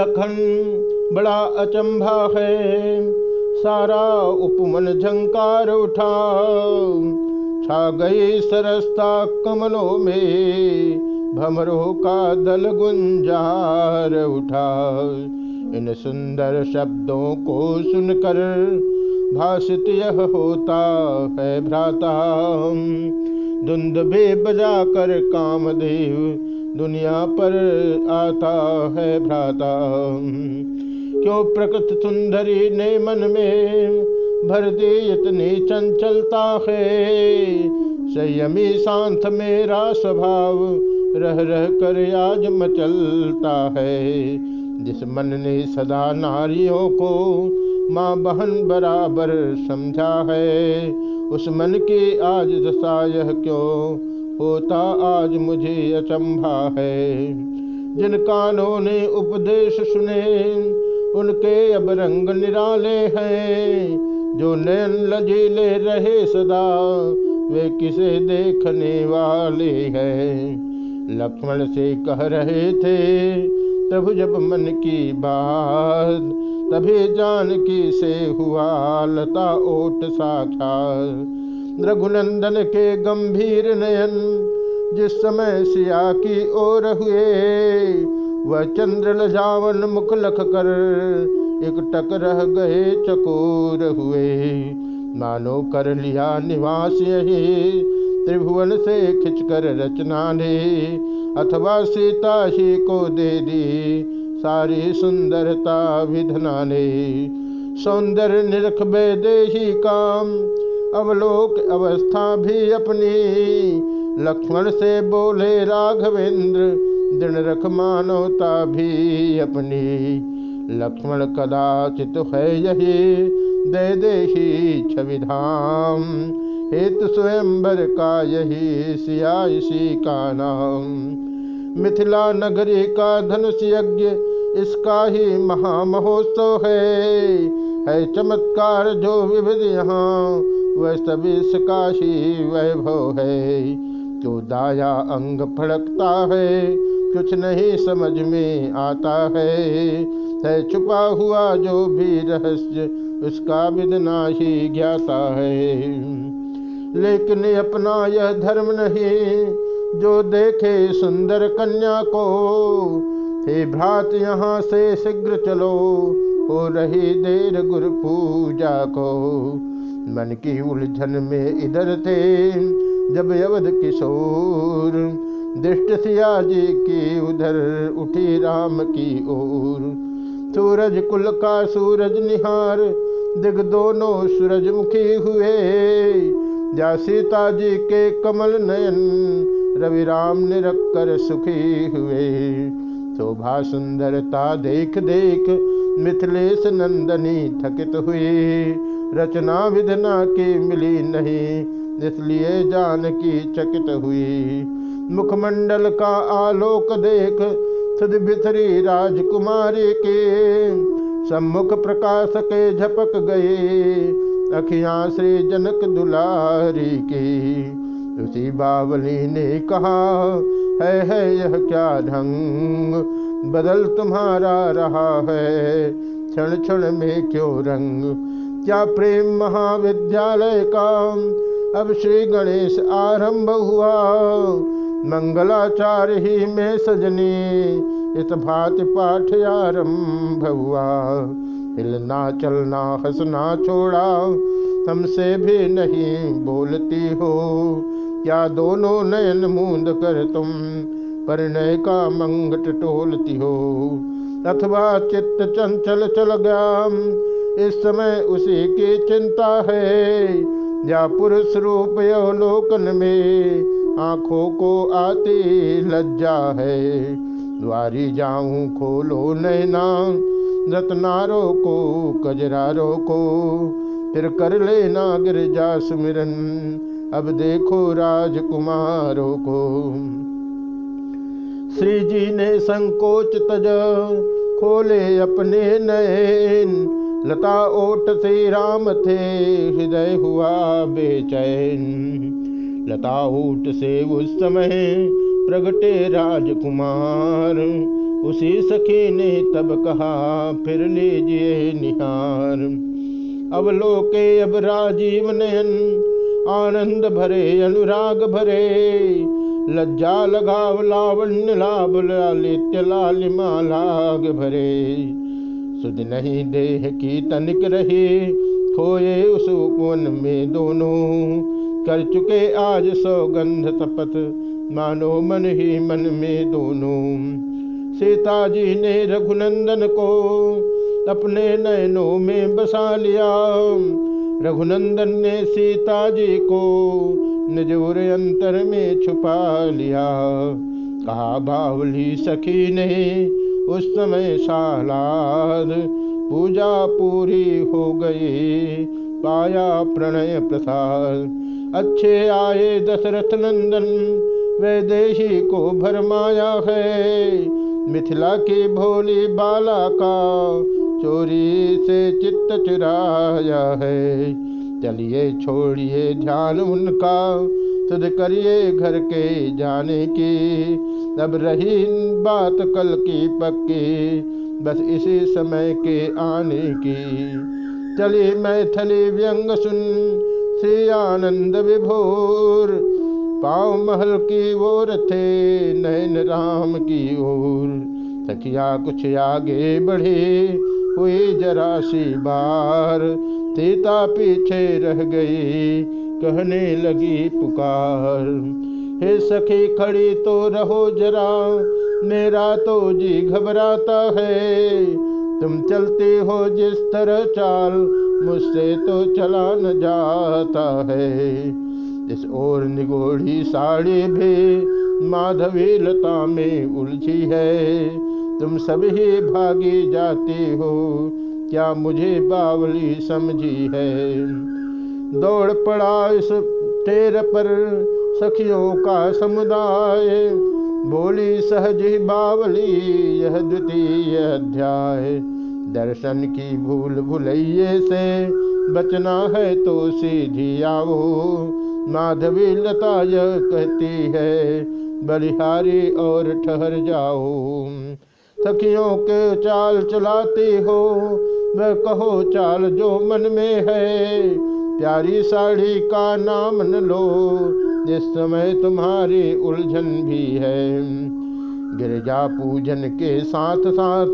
लखन बड़ा अचंभा है। सारा उपमन झंकार उठा छा गई सरसता कमलों में भमरों का दल गुंजार उठा इन सुंदर शब्दों को सुनकर भाषित यह होता है भ्राता। धुंद बे बजा कर कामदेव दुनिया पर आता है भ्राता। क्यों प्रकृत सुंदरी ने मन में भर दी इतनी चंचलता है? संयमी शांत मेरा स्वभाव रह रह कर आज मचलता है। जिस मन ने सदा नारियों को माँ बहन बराबर समझा है, उस मन की आज दशा यह क्यों होता आज मुझे अचंभा है। जिन कानों ने उपदेश सुने, उनके अब रंग निराले हैं। जो नैन लजीले रहे सदा, वे किसे देखने वाले हैं? लक्ष्मण से कह रहे थे तब जब मन की बात, तभी जानकी से हुआ, लता ओट साक्षात। रघुनंदन के गंभीर नयन, जिस समय सिया की ओर हुए, वह चंद्र लजावन मुख लख कर एक टक रह गए चकोर हुए। मानो कर लिया निवास यही, त्रिभुवन से खिंचकर रचना ने, अथवा सीता ही को दे दी सारी सुंदरता विधना ने। सौंदर्य निरख बेदेही काम अवलोक अवस्था भी अपनी। लक्ष्मण से बोले, राघवेंद्र, दिन रख मानवता भी अपनी। लक्ष्मण कदाचित है यही, दे देही छविधाम। हेतु स्वयंवर का यही सिया, इसी का नाम। मिथिला नगरी का धनुष यज्ञ, इसका ही महामहोत्सव है। है चमत्कार जो विविध यहाँ इसका ही वैभव है। जो दाया अंग फड़कता है, कुछ नहीं समझ में आता है। है छुपा हुआ जो भी रहस्य, उसका विदना ही ज्ञाता है। लेकिन अपना यह धर्म नहीं, जो देखे सुंदर कन्या को। हे भ्रात, यहाँ से शीघ्र चलो, हो रही देर गुरु पूजा को। मन की उलझन में इधर थे। जब अवध किशोर, दृष्ट सिया जी की उधर उठी राम की ओर। सूरज कुल का सूरज निहार, दिग दोनों सूरजमुखी हुए। जा सीता जी के कमल नयन, रवि राम निरख कर सुखी हुए। शोभा सुंदरता देख देख मिथिलेश नंदनी थकित हुई। रचना विधना की मिली नहीं, इसलिए जान की चकित हुई। मुखमंडल का आलोक देख सुध बिथरी राजकुमारी के। सम्मुख प्रकाश के झपक गए अखियाँ श्री जनक दुलारी की। उसी बावली ने कहा, है है, यह क्या ढंग? बदल तुम्हारा रहा है, क्षण क्षण में क्यों रंग? क्या प्रेम महाविद्यालय का अब श्री गणेश आरंभ हुआ? मंगलाचार ही में सजनी, इस भांति पाठ आरंभ हुआ। हिलना, चलना, हंसना, छोड़ा, हमसे भी नहीं बोलती हो क्या दोनों नयन मूंद कर तुम? परिणय का मंगट टोलती हो। अथवा चित्त चंचल चल गया इस समय उसी की चिंता है। या पुरुष रूप अवलोकन में आँखों को आती लज्जा है। द्वारी जाऊँ खोलो नैना रत्नारो को, कजरारो को, फिर कर लेना गिरजा सुमिरन। अब देखो राजकुमारों को। श्री जी ने संकोच तज खोले अपने नयन। लता ओट से राम थे, हृदय हुआ बेचैन। लता ओट से उस समय प्रगटे राजकुमार। उसी सखी ने तब कहा, फिर लीजिए निहार। अब लोके अब राजीव नयन। आनंद भरे, अनुराग भरे, लज्जा लगाव लावण्य लाभ, लालित्य लालिमा लाग भरे। सुध नहीं देह की तनिक रही, खोए उस उपवन में दोनों। कर चुके आज सौगंध तपत, मानो मन ही मन में दोनों। सीता जी ने रघुनंदन को अपने नयनों में बसा लिया। रघुनंदन ने सीता जी को निजोर अंतर में छुपा लिया। कहा बावली सखी ने उस समय सालाद पूजा पूरी हो गई, पाया प्रणय प्रसाद। अच्छे आए दशरथ नंदन वैदेही को भरमाया है। मिथिला की भोली बाला का चोरी से चित्त चुराया है। चलिए छोड़िए ध्यान उनका तुद करिए घर के जाने की। अब रही बात कल की पक्की, बस इसी समय के आने की। चली मैथिली व्यंग सुन, श्री आनंद विभोर। पाव महल की ओर थे नैन राम की ओर। सखिया कुछ आगे बढ़े हुई जरा सी बार। सीता पीछे रह गई, कहने लगी पुकार। हे सखी, खड़ी तो रहो जरा, मेरा तो जी घबराता है। तुम चलते हो जिस तरह चाल, मुझसे तो चला न जाता है। इस ओर निगोड़ी साड़ी भी माधवी लता में उलझी है। तुम सभी भागी जाती हो। क्या मुझे बावली समझी है? दौड़ पड़ा इस तेर पर, सखियों का समुदाय। बोली, सहज बावली, यह द्वितीय अध्याय। दर्शन की भूल भुलैये से बचना है तो सीधी आओ। माधवी लता यह कहती है, बलिहारी और ठहर जाओ। सखियों के चाल चलाती हो। वह कहो, चाल जो मन में है, प्यारी साड़ी का नाम न लो। जिस समय तुम्हारी उलझन भी है, गिरजा पूजन के साथ साथ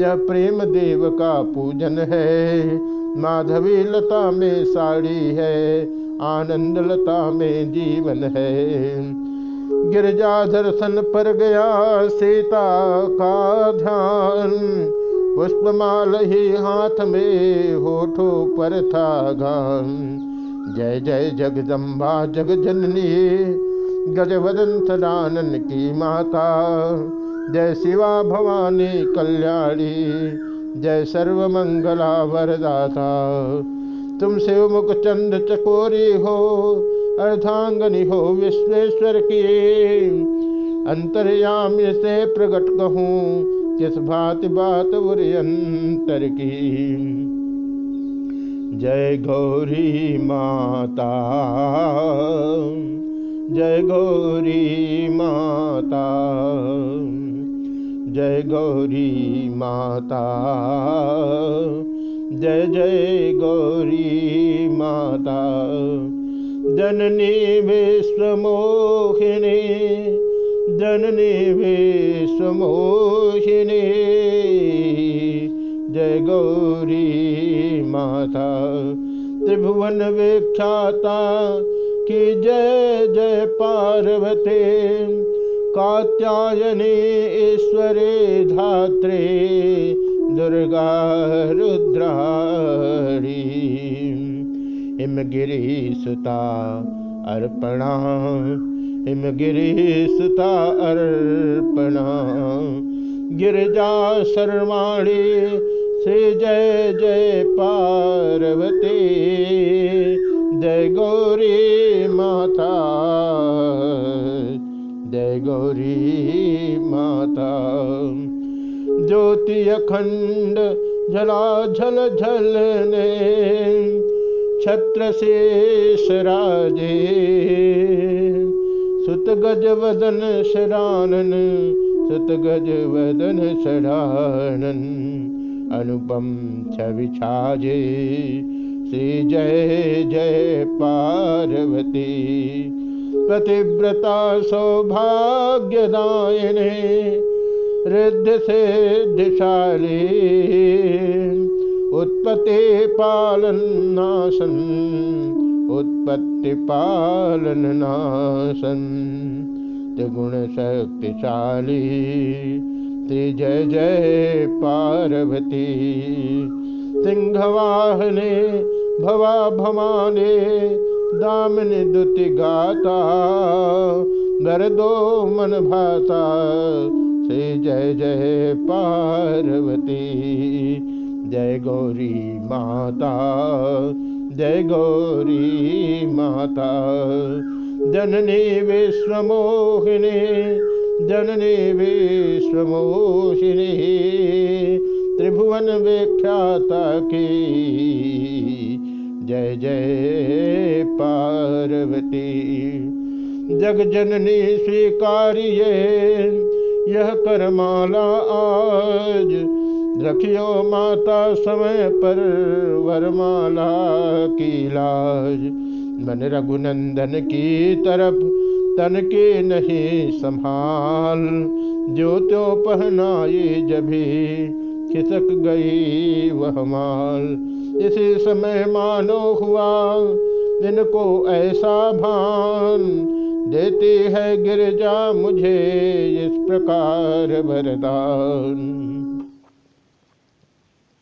यह प्रेम देव का पूजन है। माधवी लता में साड़ी है, आनंद लता में जीवन है। गिरजा दर्शन पर गया, सीता का ध्यान। पुष्पमाल ही हाथ में, होठो पर था गान। जय जय जगदम्बा, जग जननी, गजवदन सदानन की माता। जय शिवा भवानी कल्याणी, जय सर्वमंगला वरदाता तुम शिवमुख चंद चकोरी हो अर्धांगनी हो विश्वेश्वर की अंतर्याम से प्रकट कहूँ किस भात बात अंतर की जय गौरी माता। जय गौरी माता। जय गौरी माता। जय जय गौरी माता। जननी विश्वमोहिनी जननी विश्वमोहिनी। जय गौरी माता, त्रिभुवन विख्याता की जय जय पार्वती। कात्यायनी ईश्वरे धात्रे, दुर्गा रुद्राणी हिमगिरी सुता अर्पणा। हिमगिरी सुता अर्पणा। गिरजा सर्वाणी श्री जय जय पार्वती। जय गौरी माता। जय गौरी माता। ज्योति अखंड झला झल झलने। छत्र शेष राजे। सुत गज वदन शरानन सुत गज वदन शरानन। अनुपम छवि छाजे। श्री जय जय पार्वती। पतिव्रता सौभाग्यदायिने रिद्ध से दिशाली उत्पत्ति पालन नाशन, उत्पत्ति पालन नाशन। त्रिगुण शक्तिशाली श्री जय जय पार्वती। सिंहवाहने, भवा भमाने, दामिनी दुति गाता। दो मन भाता, श्री जय जय पार्वती। जय गौरी माता, जय गौरी माता। जननी विश्वमोहिनी जननी विश्वमोहिनी, त्रिभुवन विख्याता की। जय जय पार्वती। जग जननी स्वीकारिये, यह करमाला आज रखियो माता समय पर वरमाला की लाज। मन रघुनंदन की तरफ़ तन के नहीं संभाल। जो तो पहनाई जभी खिसक गई वह माल। इसी समय मानो हुआ इनको ऐसा भान। देती है गिरजा मुझे इस प्रकार वरदान।